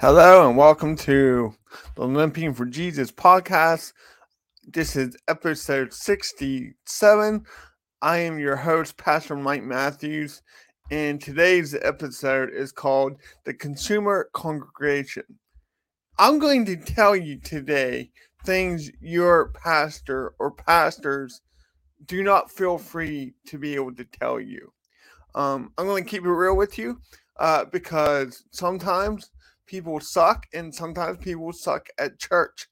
Hello and welcome to the Limping for Jesus podcast. This is episode 67. I am your host, Pastor Mike Matthews, and today's episode is called The Consumer Congregation. I'm going to tell you today things your pastor or pastors do not feel free to be able to tell you. Um, I'm going to keep it real with you uh, because sometimes people suck, and sometimes people suck at church,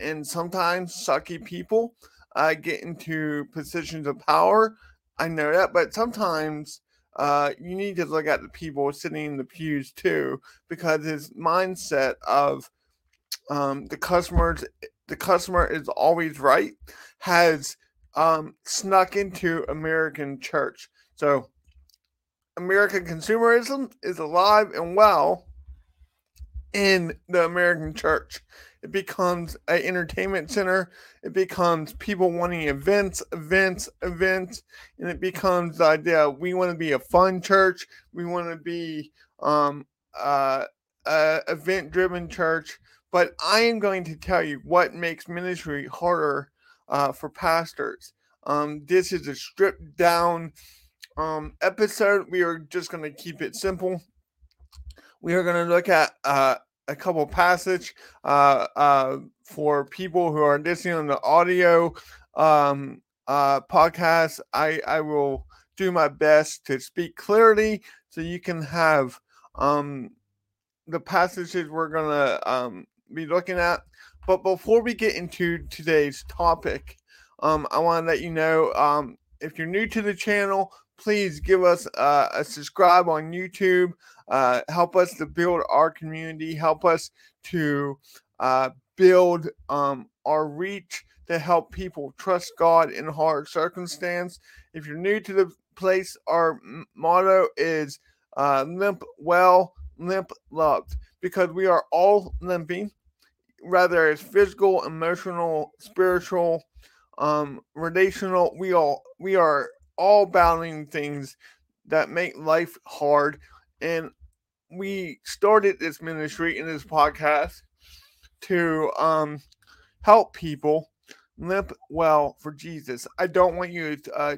and sometimes sucky people uh, get into positions of power. I know that, but sometimes uh, you need to look at the people sitting in the pews too, because his mindset of um, the customers, the customer is always right, has um, snuck into American church. So American consumerism is alive and well in the American church. It becomes an entertainment center. It becomes people wanting events, events, events, and it becomes the idea we want to be a fun church. We want to be um, uh, a event-driven church. But I am going to tell you what makes ministry harder uh, for pastors. Um, this is a stripped down um, episode. We are just going to keep it simple we are going to look at uh, a couple passage uh, uh, for people who are listening on the audio um, uh, podcast. I, I will do my best to speak clearly so you can have um, the passages we're going to um, be looking at. But before we get into today's topic, um, I want to let you know um, if you're new to the channel, please give us uh, a subscribe on YouTube. Uh, help us to build our community. Help us to uh, build um, our reach to help people trust God in hard circumstance. If you're new to the place, our motto is uh, limp well, limp loved, because we are all limping, whether it's physical, emotional, spiritual, um, relational. We all we are all battling things that make life hard. And we started this ministry and this podcast to um, help people limp well for Jesus. I don't want you to uh,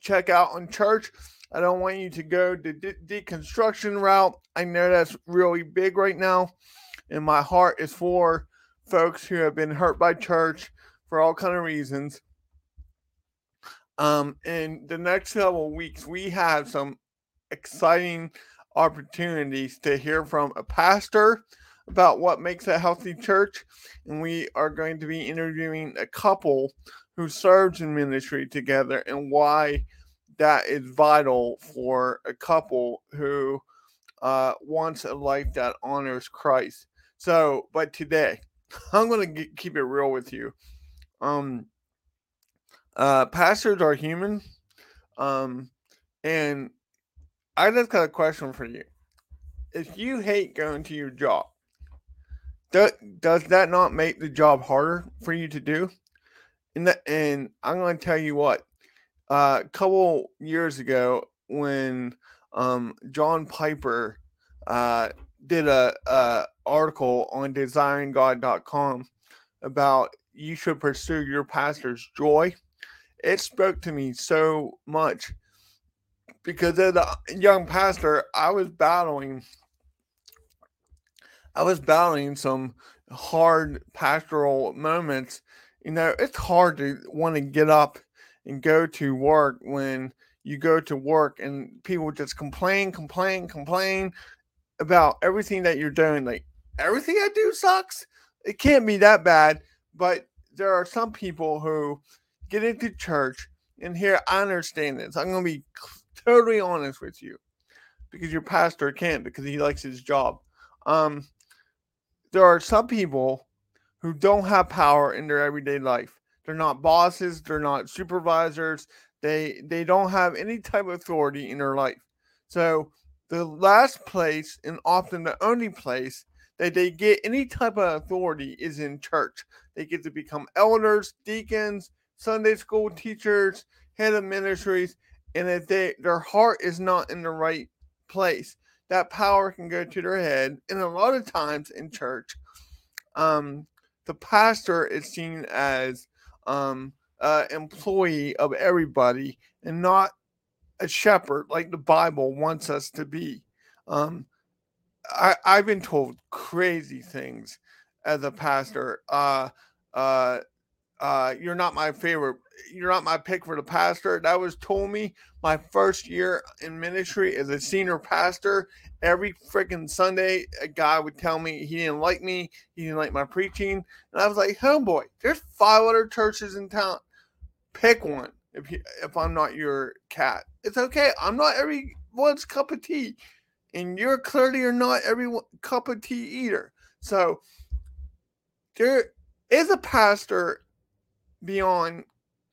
check out on church. I don't want you to go the de- deconstruction route. I know that's really big right now, and my heart is for folks who have been hurt by church for all kind of reasons. Um, in the next several weeks, we have some exciting opportunities to hear from a pastor about what makes a healthy church, and we are going to be interviewing a couple who serves in ministry together and why that is vital for a couple who uh, wants a life that honors Christ. So, but today, I'm going to keep it real with you. Um, uh, pastors are human. Um, and I just got a question for you. If you hate going to your job, does, that not make the job harder for you to do? And, the, and I'm going to tell you what, uh, a couple years ago, when um, John Piper uh, did a, a article on desiringgod.com about you should pursue your pastor's joy it spoke to me so much because as a young pastor, I was battling. I was battling some hard pastoral moments. You know, it's hard to want to get up and go to work when you go to work and people just complain, complain, complain about everything that you're doing. Like, everything I do sucks. It can't be that bad. But there are some people who get into church, and here I understand this. I'm going to be totally honest with you because your pastor can't because he likes his job. Um, there are some people who don't have power in their everyday life. They're not bosses, they're not supervisors, they they don't have any type of authority in their life. So the last place and often the only place that they get any type of authority is in church. They get to become elders, deacons, Sunday school teachers, head of ministries, and if they their heart is not in the right place, that power can go to their head. And a lot of times in church, um, the pastor is seen as um, employee of everybody and not a shepherd like the Bible wants us to be. Um, I, I've been told crazy things as a pastor. Uh, uh, uh, you're not my favorite. You're not my pick for the pastor. That was told me my first year in ministry as a senior pastor. Every freaking Sunday, a guy would tell me he didn't like me. He didn't like my preaching. And I was like, homeboy, there's five other churches in town. Pick one if if I'm not your cat. It's okay. I'm not everyone's cup of tea. And you're clearly are not every cup of tea either. So there is a pastor beyond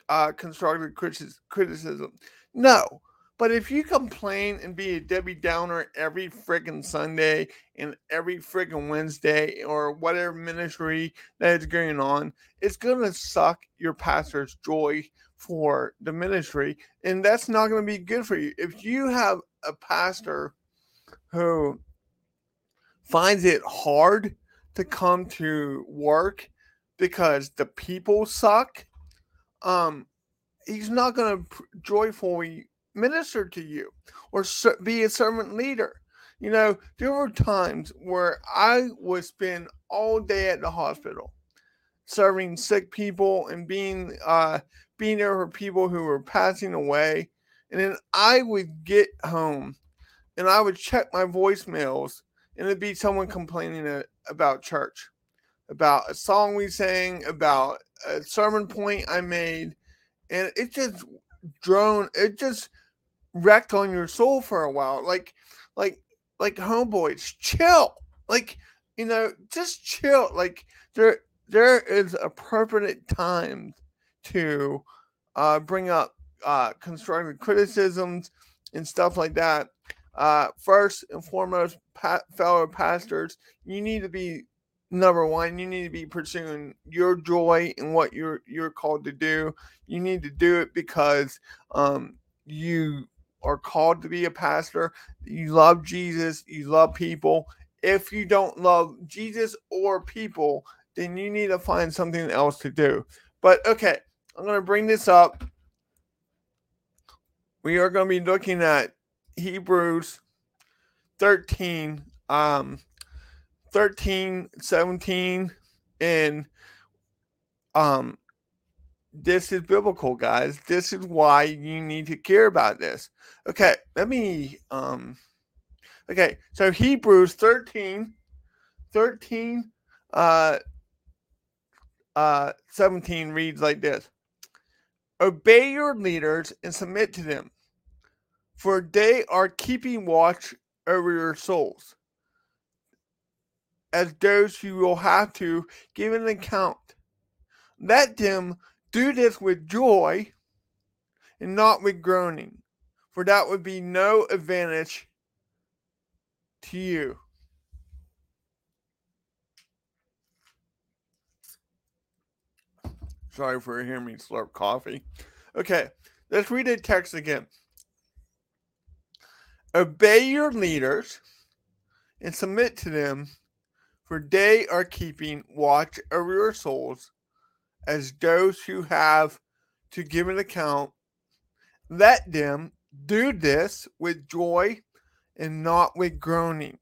uh, constructive criticism. No. But if you complain and be a Debbie Downer every freaking Sunday and every freaking Wednesday or whatever ministry that is going on, it's going to suck your pastor's joy for the ministry. And that's not going to be good for you. If you have a pastor who finds it hard to come to work because the people suck, um, he's not going to joyfully minister to you or be a servant leader. You know, there were times where I would spend all day at the hospital serving sick people and being uh, being there for people who were passing away. And then I would get home and I would check my voicemails and it'd be someone complaining about church, about a song we sang, about a sermon point I made. And it just drone, it just wrecked on your soul for a while. Like, like, like homeboys, chill. Like, you know, just chill. Like there, there is appropriate times to uh, bring up uh, constructive criticisms and stuff like that. Uh, first and foremost, pa- fellow pastors, you need to be number one. You need to be pursuing your joy and what you're you're called to do. You need to do it because um, you are called to be a pastor. You love Jesus. You love people. If you don't love Jesus or people, then you need to find something else to do. But okay, I'm going to bring this up. We are going to be looking at Hebrews 13, um, 13, 17, and um, this is biblical, guys. This is why you need to care about this. Okay, let me, um, okay, so Hebrews 13, 13, uh, uh, 17 reads like this Obey your leaders and submit to them, for they are keeping watch over your souls, as those who will have to give an account. Let them do this with joy and not with groaning, for that would be no advantage to you. Sorry for hearing me slurp coffee. Okay, let's read the text again. Obey your leaders and submit to them, for they are keeping watch over your souls as those who have to give an account. Let them do this with joy and not with groaning,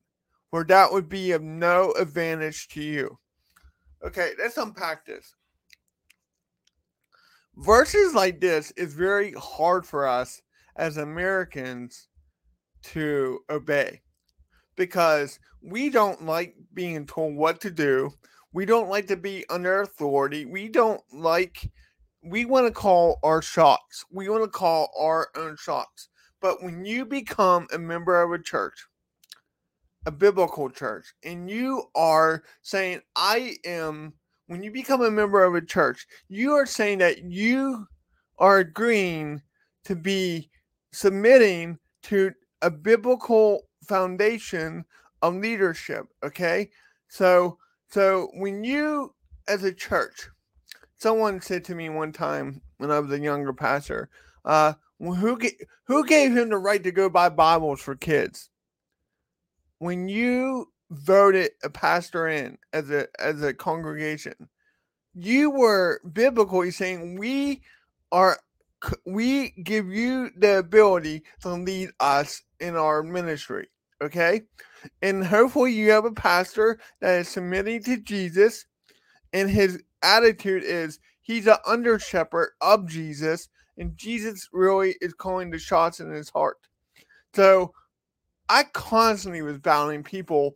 for that would be of no advantage to you. Okay, let's unpack this verses like this is very hard for us as Americans to obey because we don't like being told what to do. We don't like to be under authority. We don't like, we want to call our shots. We want to call our own shots. But when you become a member of a church, a biblical church, and you are saying, I am when you become a member of a church, you are saying that you are agreeing to be submitting to a biblical foundation of leadership. Okay. So, so when you, as a church, someone said to me one time when I was a younger pastor, uh, who, who gave him the right to go buy Bibles for kids? when you voted a pastor in as a as a congregation, you were biblically saying we are we give you the ability to lead us in our ministry. Okay. And hopefully you have a pastor that is submitting to Jesus and his attitude is he's an under shepherd of Jesus and Jesus really is calling the shots in his heart. So I constantly was battling people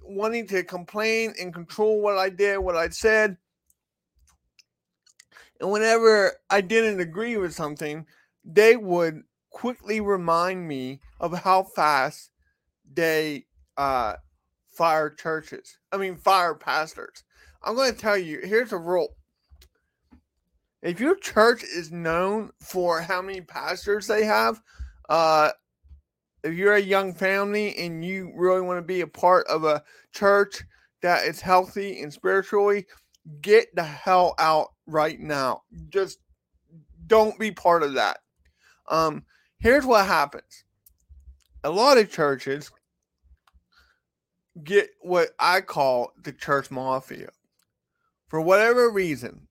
wanting to complain and control what I did, what I said. And whenever I didn't agree with something, they would quickly remind me of how fast they uh, fire churches. I mean, fire pastors. I'm going to tell you here's a rule. If your church is known for how many pastors they have, uh, if you're a young family and you really want to be a part of a church that is healthy and spiritually, get the hell out right now. Just don't be part of that. Um, here's what happens a lot of churches get what I call the church mafia. For whatever reason,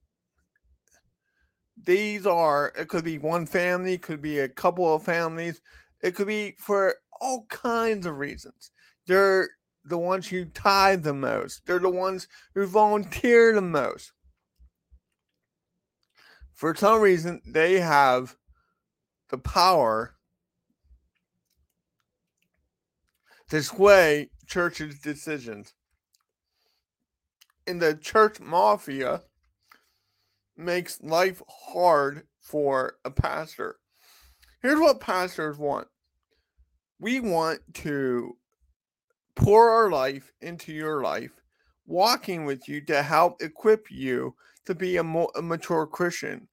these are, it could be one family, could be a couple of families, it could be for all kinds of reasons. They're the ones who tithe the most, they're the ones who volunteer the most. For some reason, they have the power to sway church's decisions. And the church mafia makes life hard for a pastor. Here's what pastors want we want to pour our life into your life, walking with you to help equip you to be a, mo- a mature Christian,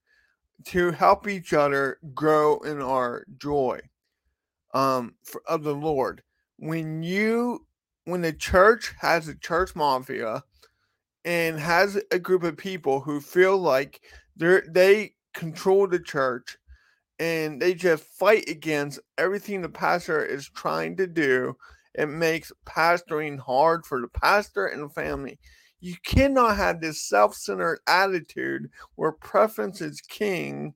to help each other grow in our joy um, for, of the Lord. When you, when the church has a church mafia and has a group of people who feel like they they control the church and they just fight against everything the pastor is trying to do. It makes pastoring hard for the pastor and the family. You cannot have this self centered attitude where preference is king.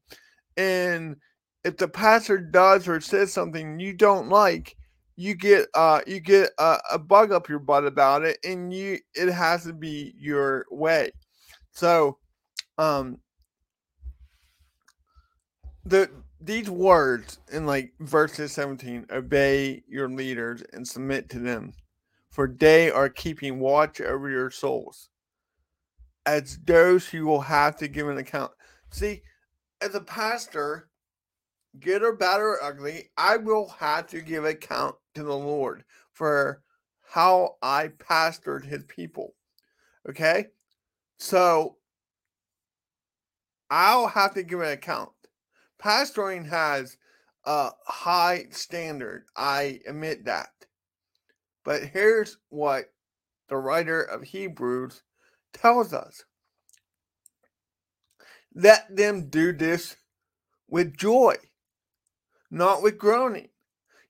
And if the pastor does or says something you don't like, you get uh you get a, a bug up your butt about it and you it has to be your way. So um the these words in like verses 17 obey your leaders and submit to them for they are keeping watch over your souls as those who will have to give an account. See as a pastor good or bad or ugly i will have to give account to the lord for how i pastored his people okay so i'll have to give an account pastoring has a high standard. I admit that. But here's what the writer of Hebrews tells us let them do this with joy, not with groaning.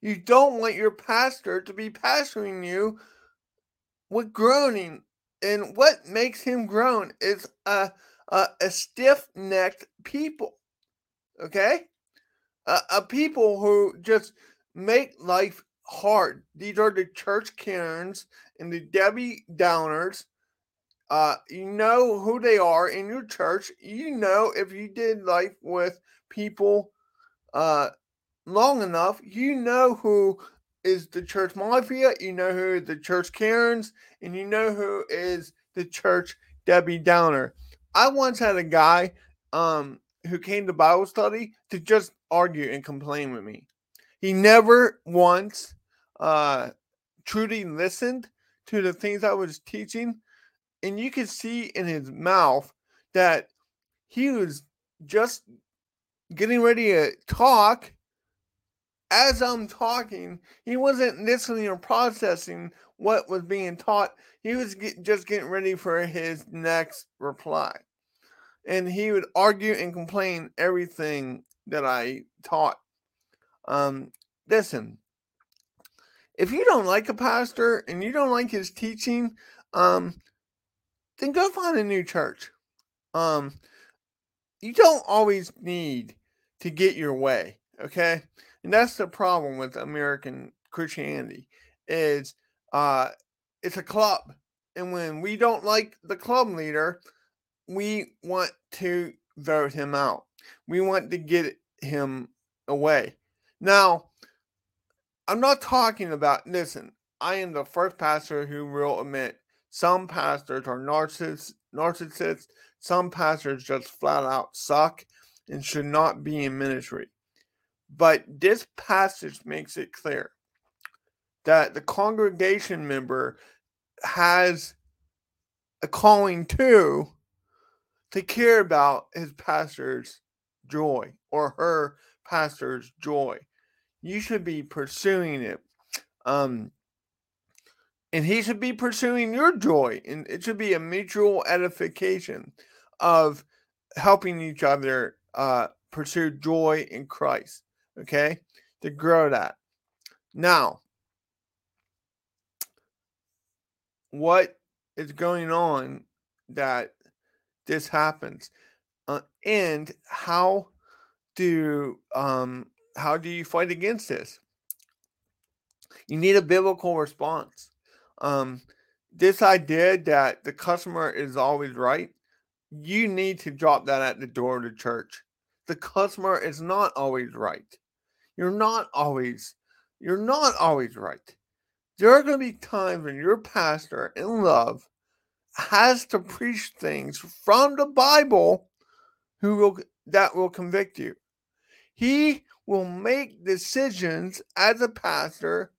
You don't want your pastor to be pastoring you with groaning. And what makes him groan is a, a, a stiff necked people okay? A, uh, people who just make life hard. These are the church Karens and the Debbie Downers. Uh, you know who they are in your church. You know if you did life with people uh, long enough, you know who is the church mafia, you know who the church Karens, and you know who is the church Debbie Downer. I once had a guy um who came to Bible study to just argue and complain with me. He never once uh, truly listened to the things I was teaching. And you could see in his mouth that he was just getting ready to talk. As I'm talking, he wasn't listening or processing what was being taught. He was get, just getting ready for his next reply and he would argue and complain everything that I taught. Um, listen, if you don't like a pastor and you don't like his teaching, um, then go find a new church. Um, you don't always need to get your way, okay? And that's the problem with American Christianity is uh it's a club. And when we don't like the club leader, we want to vote him out. We want to get him away. Now, I'm not talking about, listen, I am the first pastor who will admit some pastors are narcissists, narcissists, some pastors just flat out suck and should not be in ministry. But this passage makes it clear that the congregation member has a calling too to care about his pastor's joy or her pastor's joy. You should be pursuing it. Um, and he should be pursuing your joy. And it should be a mutual edification of helping each other uh, pursue joy in Christ. Okay? To grow that. Now, what is going on that this happens uh, and how do um how do you fight against this you need a biblical response um this idea that the customer is always right you need to drop that at the door of the church the customer is not always right you're not always you're not always right there are going to be times when your pastor in love has to preach things from the Bible who will that will convict you. He will make decisions as a pastor,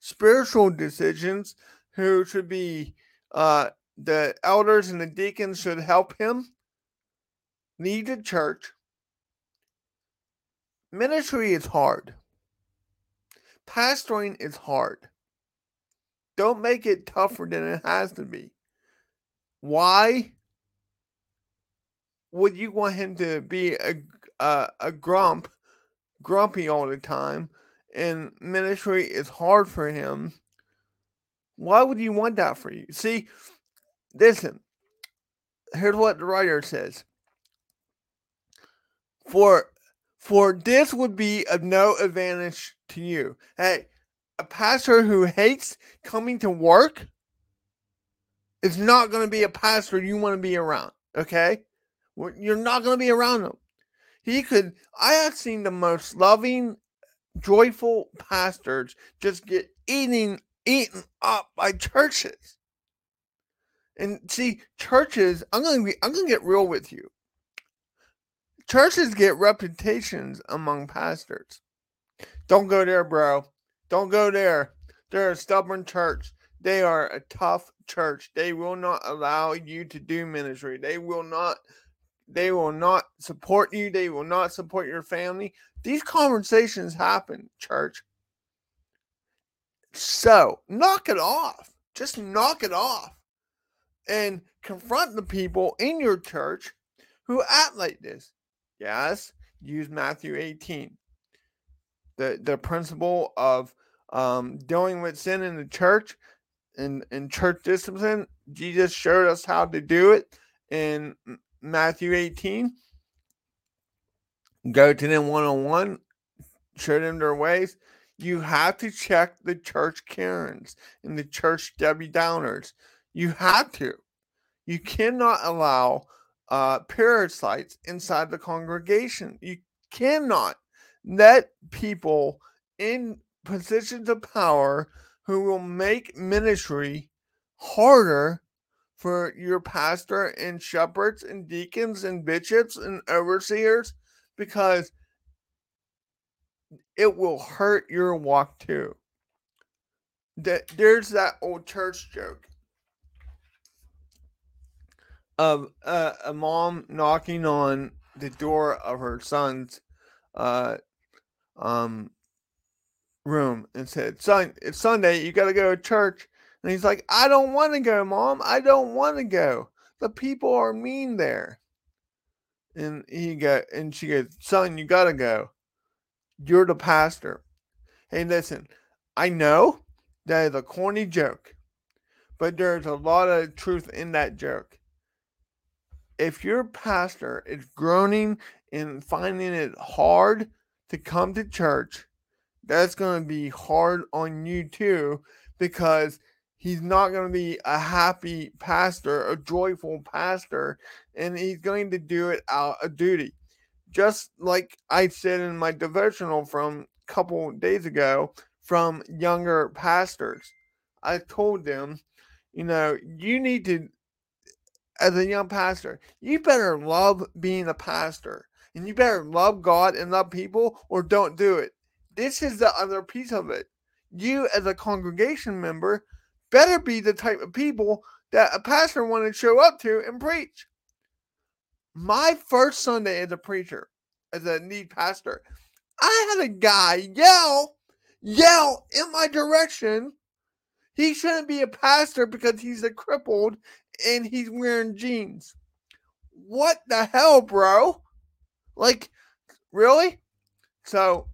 spiritual decisions who should be uh, the elders and the deacons should help him lead the church. Ministry is hard. Pastoring is hard. Don't make it tougher than it has to be. Why would you want him to be a a, a grump, grumpy all the time, and ministry is hard for him? Why would you want that for you? See, listen. Here's what the writer says. For for this would be of no advantage to you. Hey, a pastor who hates coming to work is not going to be a pastor you want to be around. Okay, you're not going to be around him. He could. I have seen the most loving, joyful pastors just get eating eaten up by churches. And see, churches. I'm gonna be. I'm gonna get real with you. Churches get reputations among pastors. Don't go there, bro. Don't go there. They're a stubborn church. They are a tough church. They will not allow you to do ministry. They will not they will not support you. They will not support your family. These conversations happen, church. So, knock it off. Just knock it off. And confront the people in your church who act like this. Yes, use Matthew 18. The the principle of um, dealing with sin in the church and in church discipline. Jesus showed us how to do it in Matthew 18. Go to them one on one, show them their ways. You have to check the church Karens and the church Debbie Downers. You have to. You cannot allow uh, parasites inside the congregation. You cannot let people in positions of power who will make ministry harder for your pastor and shepherds and deacons and bishops and overseers because it will hurt your walk too. There's that old church joke of uh, a mom knocking on the door of her son's uh, um, room and said, Son, it's Sunday, you got to go to church. And he's like, I don't want to go, mom. I don't want to go. The people are mean there. And he got, and she goes, Son, you got to go. You're the pastor. Hey, listen, I know that is a corny joke, but there's a lot of truth in that joke. If your pastor is groaning and finding it hard to come to church, that's going to be hard on you too because he's not going to be a happy pastor, a joyful pastor, and he's going to do it out of duty. Just like I said in my devotional from a couple days ago from younger pastors, I told them, you know, you need to, as a young pastor, you better love being a pastor and you better love God and love people or don't do it. This is the other piece of it. You, as a congregation member, better be the type of people that a pastor want to show up to and preach. My first Sunday as a preacher, as a lead pastor, I had a guy yell, yell in my direction. He shouldn't be a pastor because he's a crippled and he's wearing jeans. What the hell, bro? Like, really? So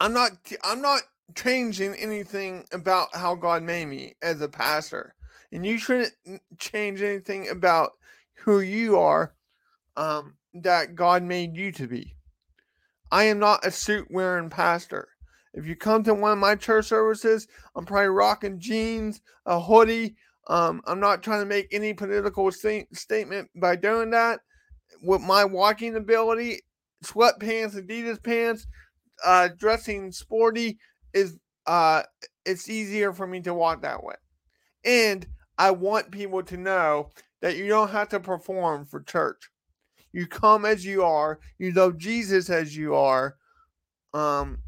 I'm not I'm not changing anything about how God made me as a pastor. And you shouldn't change anything about who you are um, that God made you to be. I am not a suit wearing pastor. If you come to one of my church services, I'm probably rocking jeans, a hoodie. Um, I'm not trying to make any political st- statement by doing that. With my walking ability, sweatpants, Adidas pants, uh, dressing sporty is uh, it's easier for me to walk that way. And I want people to know that you don't have to perform for church. You come as you are. You love Jesus as you are. Um,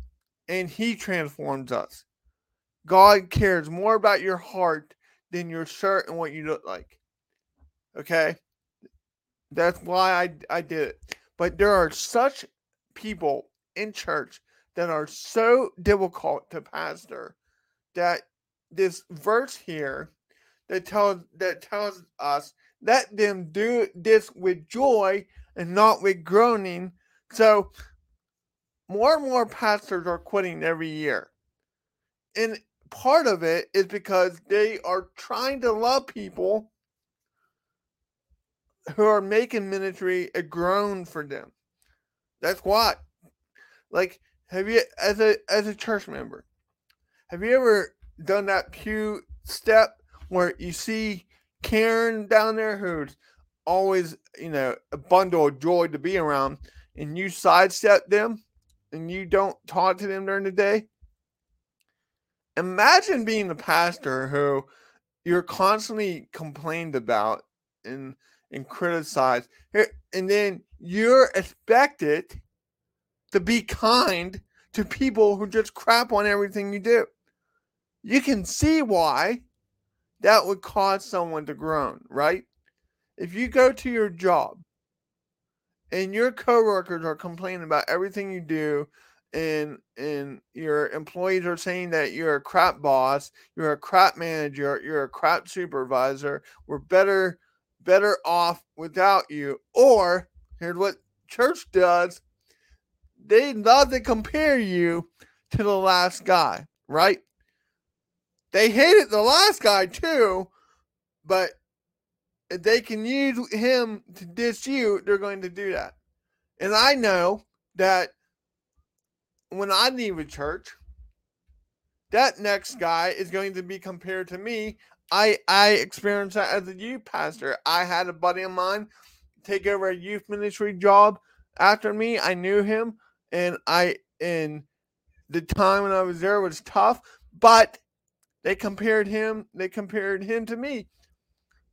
and He transforms us. God cares more about your heart than your shirt and what you look like. Okay? That's why I, I did it. But there are such people in church that are so difficult to pastor that this verse here that tells that tells us let them do this with joy and not with groaning. So more and more pastors are quitting every year. And part of it is because they are trying to love people who are making ministry a groan for them. That's what. Like, have you as a as a church member, have you ever done that pew step where you see Karen down there who's always, you know, a bundle of joy to be around, and you sidestep them and you don't talk to them during the day? Imagine being the pastor who you're constantly complained about and and criticized, and then you're expected to be kind to people who just crap on everything you do. You can see why that would cause someone to groan, right? If you go to your job and your coworkers are complaining about everything you do and and your employees are saying that you're a crap boss, you're a crap manager, you're a crap supervisor, we're better better off without you. Or here's what church does they love to compare you to the last guy, right? They hated the last guy too, but if they can use him to diss you, they're going to do that. And I know that when I leave a church, that next guy is going to be compared to me. I I experienced that as a youth pastor. I had a buddy of mine take over a youth ministry job after me. I knew him and I and the time when I was there was tough, but they compared him they compared him to me.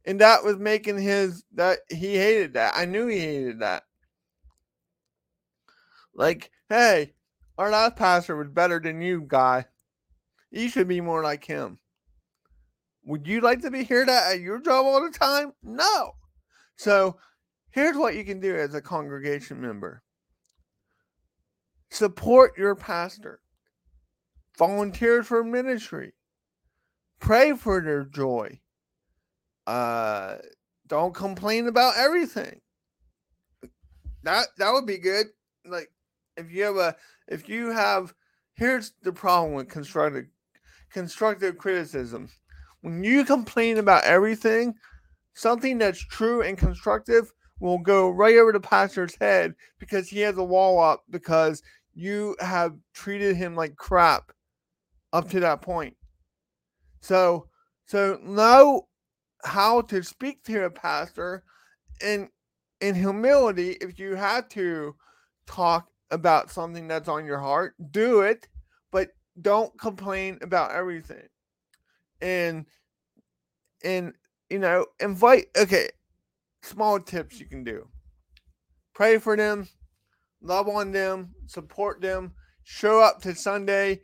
And that was making his that he hated that. I knew he hated that. Like, hey, our last pastor was better than you, guy. You should be more like him. Would you like to be here at your job all the time? No. So here's what you can do as a congregation member Support your pastor. Volunteer for ministry. Pray for their joy. Uh, don't complain about everything. That that would be good. Like if you have a if you have here's the problem with constructive constructive criticism. When you complain about everything, something that's true and constructive will go right over the pastor's head because he has a wall up because you have treated him like crap up to that point. So so know how to speak to a pastor in in humility if you have to talk about something that's on your heart, do it, but don't complain about everything. And and you know, invite okay, small tips you can do. Pray for them, love on them, support them, show up to Sunday,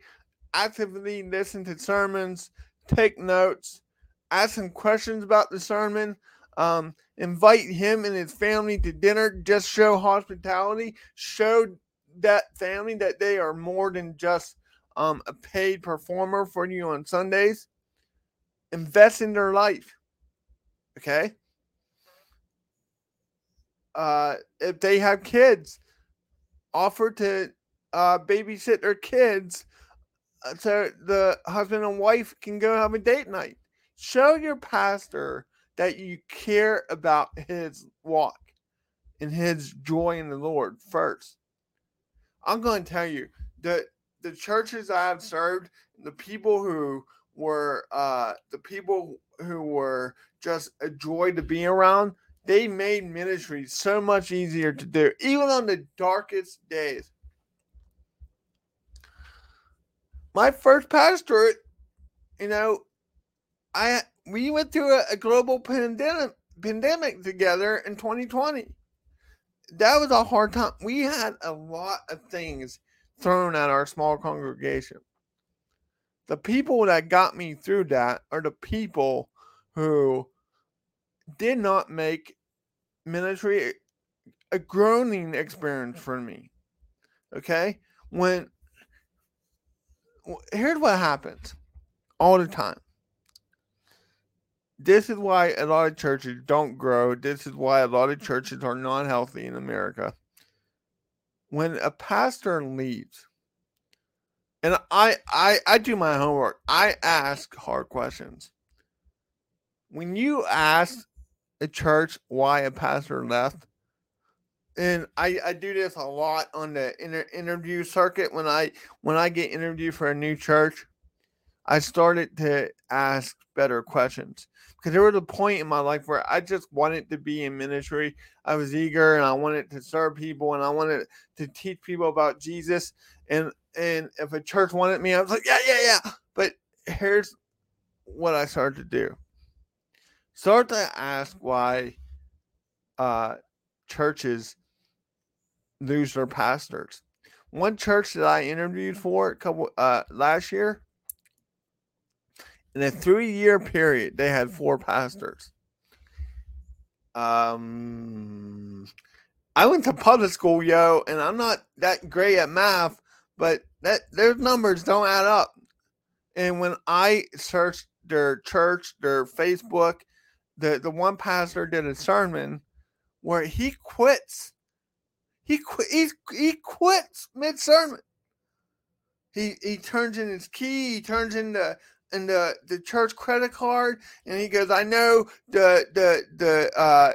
actively listen to sermons, take notes, ask some questions about the sermon, um, invite him and his family to dinner, just show hospitality, show that family that they are more than just um, a paid performer for you on Sundays. Invest in their life. Okay. Uh, if they have kids, offer to uh, babysit their kids uh, so the husband and wife can go have a date night. Show your pastor that you care about his walk and his joy in the Lord first. I'm going to tell you that the churches I have served, the people who were uh, the people who were just a joy to be around, they made ministry so much easier to do, even on the darkest days. My first pastorate, you know, I we went through a, a global pandemic pandemic together in 2020. That was a hard time. We had a lot of things thrown at our small congregation. The people that got me through that are the people who did not make ministry a groaning experience for me. Okay? When here's what happens all the time. This is why a lot of churches don't grow. This is why a lot of mm-hmm. churches are not healthy in America. When a pastor leaves, and I, I I do my homework. I ask hard questions. When you ask a church why a pastor left, and I, I do this a lot on the inter- interview circuit when I when I get interviewed for a new church, I started to ask better questions because there was a point in my life where I just wanted to be in ministry. I was eager and I wanted to serve people and I wanted to teach people about Jesus. And and if a church wanted me, I was like, yeah, yeah, yeah. But here's what I started to do. Start to ask why uh, churches lose their pastors. One church that I interviewed for a couple uh, last year, in a three year period, they had four pastors. Um, I went to public school, yo, and I'm not that great at math, but that their numbers don't add up. And when I searched their church, their Facebook, the the one pastor did a sermon where he quits. He quit. He, he quits mid sermon. He he turns in his key. He turns in the and the the church credit card, and he goes, "I know the the the uh,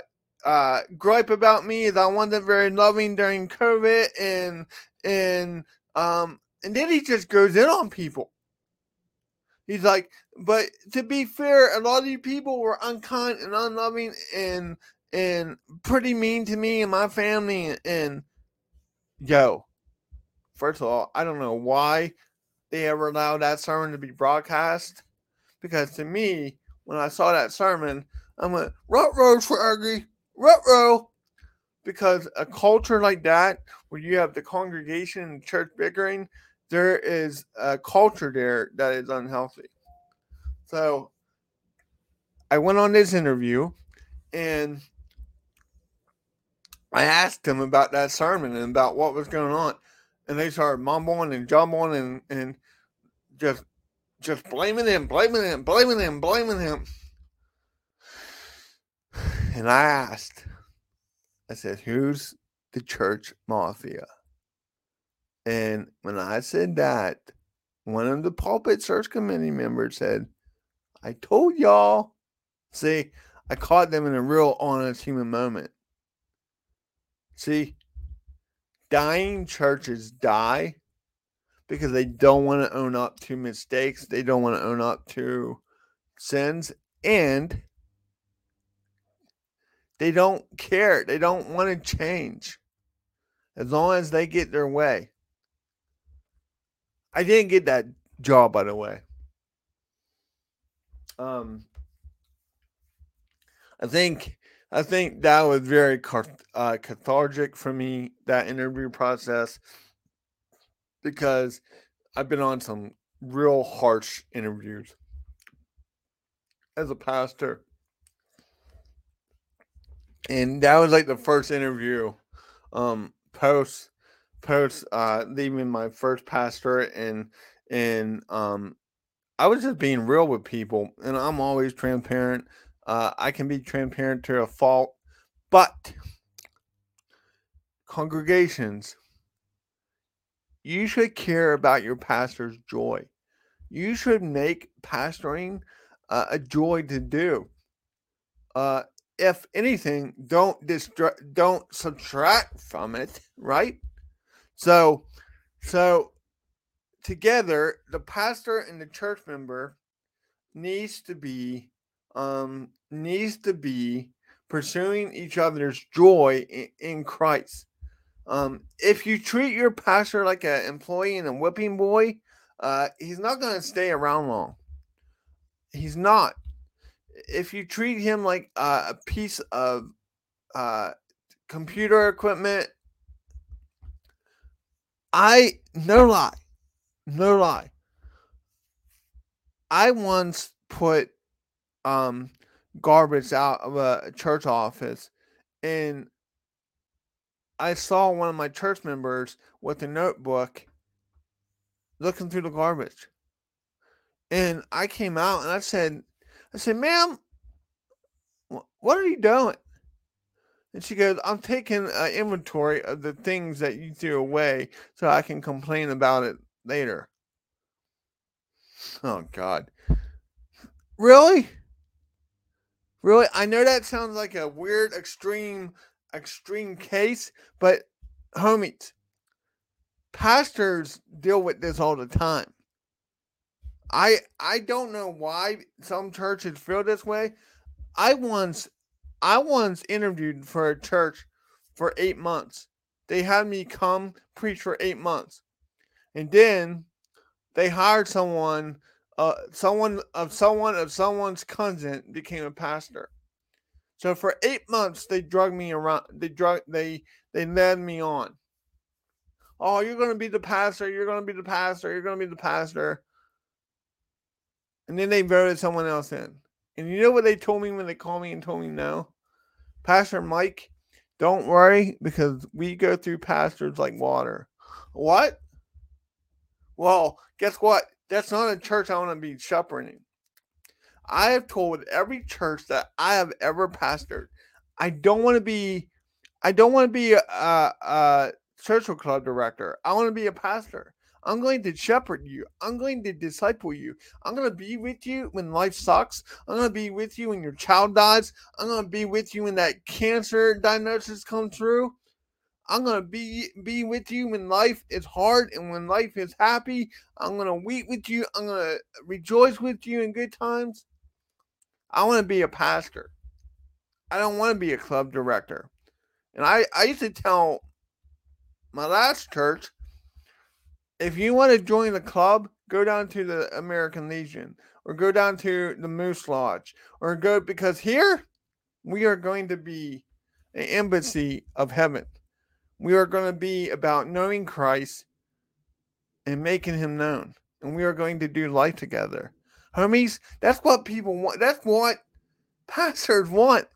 uh, gripe about me is I wasn't very loving during COVID, and and um, and then he just goes in on people. He's like, but to be fair, a lot of these people were unkind and unloving and and pretty mean to me and my family. And, and yo, first of all, I don't know why they ever allowed that sermon to be broadcast. Because to me, when I saw that sermon, I went, rut row, Fergie, rut row. Because a culture like that, where you have the congregation and church bickering, there is a culture there that is unhealthy. So I went on this interview and I asked him about that sermon and about what was going on and they started mumbling and jumbling and, and just just blaming him, blaming him, blaming him, blaming him. And I asked, I said, who's the church mafia? And when I said that, one of the pulpit search committee members said, I told y'all. See, I caught them in a real honest human moment. See, dying churches die because they don't want to own up to mistakes, they don't want to own up to sins, and they don't care. They don't want to change as long as they get their way. I didn't get that job, by the way. Um, I think I think that was very uh, cathartic for me that interview process because I've been on some real harsh interviews as a pastor. And that was like the first interview um post post uh leaving my first pastor and and um I was just being real with people and I'm always transparent. Uh I can be transparent to a fault, but congregations you should care about your pastor's joy. You should make pastoring uh, a joy to do. Uh, if anything, don't distra- don't subtract from it, right? So, so together, the pastor and the church member needs to be um needs to be pursuing each other's joy in, in Christ. Um, if you treat your pastor like an employee and a whipping boy, uh, he's not going to stay around long. He's not. If you treat him like uh, a piece of uh, computer equipment, I no lie, no lie. I once put um, garbage out of a church office, and I saw one of my church members with a notebook looking through the garbage. And I came out and I said, I said, ma'am, what are you doing? And she goes, I'm taking an inventory of the things that you threw away so I can complain about it later. Oh, God. Really? Really? I know that sounds like a weird, extreme extreme case, but homies, pastors deal with this all the time. I I don't know why some churches feel this way. I once I once interviewed for a church for 8 months. They had me come preach for 8 months. And then they hired someone uh someone of someone of someone's cousin became a pastor. So for eight months, they drug me around. They drug they they led me on. Oh, you're gonna be the pastor. You're gonna be the pastor. You're gonna be the pastor. And then they voted someone else in. And you know what they told me when they called me and told me no? Pastor Mike, don't worry because we go through pastors like water. What? Well, guess what? That's not a church I want to be shepherding. I have told every church that I have ever pastored, I don't want to be, I don't want to be a, a, a social club director. I want to be a pastor. I'm going to shepherd you. I'm going to disciple you. I'm going to be with you when life sucks. I'm going to be with you when your child dies. I'm going to be with you when that cancer diagnosis comes through. I'm to be be with you when life is hard and when life is happy. I'm to weep with you. I'm to rejoice with you in good times. I want to be a pastor. I don't want to be a club director. And I, I used to tell my last church if you want to join the club, go down to the American Legion or go down to the Moose Lodge or go because here we are going to be an embassy of heaven. We are going to be about knowing Christ and making him known. And we are going to do life together homies. That's what people want. That's what pastors want.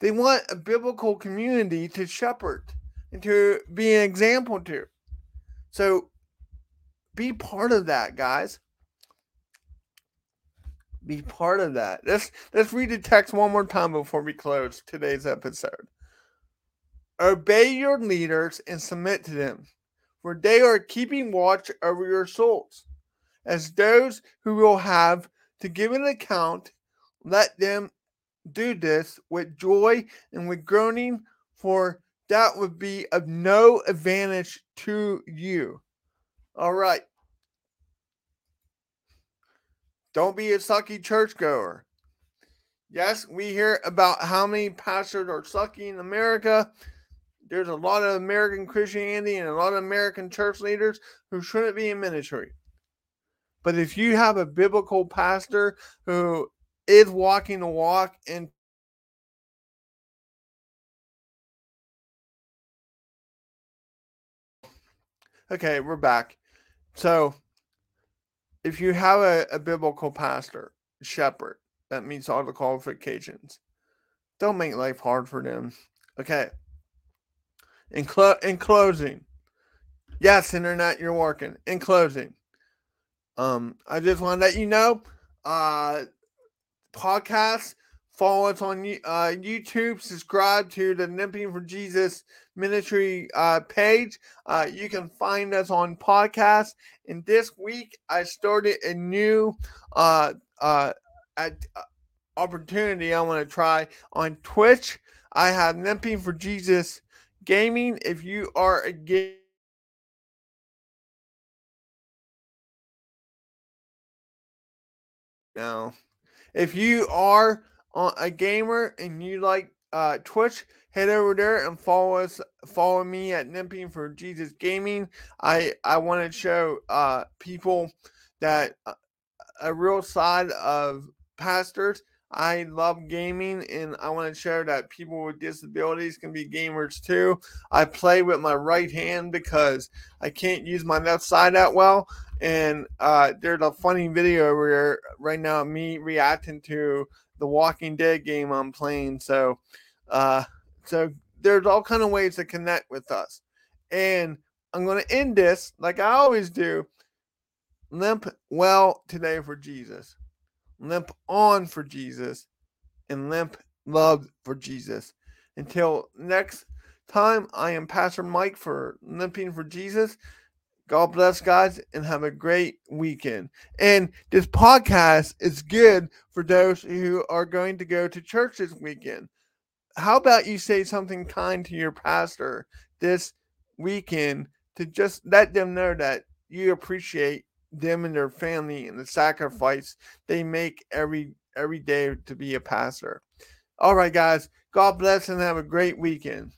They want a biblical community to shepherd and to be an example to. So be part of that, guys. Be part of that. Let's let's read the text one more time before we close today's episode. Obey your leaders and submit to them, for they are keeping watch over your souls. As those who will have to give an account, let them do this with joy and with groaning, for that would be of no advantage to you. All right. Don't be a sucky churchgoer. Yes, we hear about how many pastors are sucky in America. There's a lot of American Christianity and a lot of American church leaders who shouldn't be in ministry. But if you have a biblical pastor who is walking the walk and Okay, we're back. So, if you have a, a biblical pastor, shepherd, that meets all the qualifications, don't make life hard for them. Okay. In, clo- in closing, yes, internet, you're working. In closing, um, I just want to let you know, uh, podcast Follow us on uh, YouTube. Subscribe to the Limping for Jesus Ministry uh, page. Uh, you can find us on podcast. And this week, I started a new uh, uh, at, uh, opportunity I want to try on Twitch. I have Limping for Jesus Gaming. If you are a game now, if you are a gamer and you like uh, Twitch, head over there and follow us. Follow me at Limping for Jesus Gaming. I I want to show uh, people that uh, a real side of pastors. I love gaming and I want to share that people with disabilities can be gamers too. I play with my right hand because I can't use my left side that well. And uh, there's a funny video where right now me reacting to the Walking Dead game I'm playing. So, uh, so there's all kind of ways to connect with us. And I'm going to end this like I always do. Limp well today for Jesus. Limp on for Jesus. And limp love for Jesus. Until next time, I am Pastor Mike for Limping for Jesus. God bless, guys, and have a great weekend. And this podcast is good for those who are going to go to church this weekend. How about you say something kind to your pastor this weekend to just let them know that you appreciate them and their family and the sacrifice they make every every day to be a pastor. All right, guys. God bless and have a great weekend.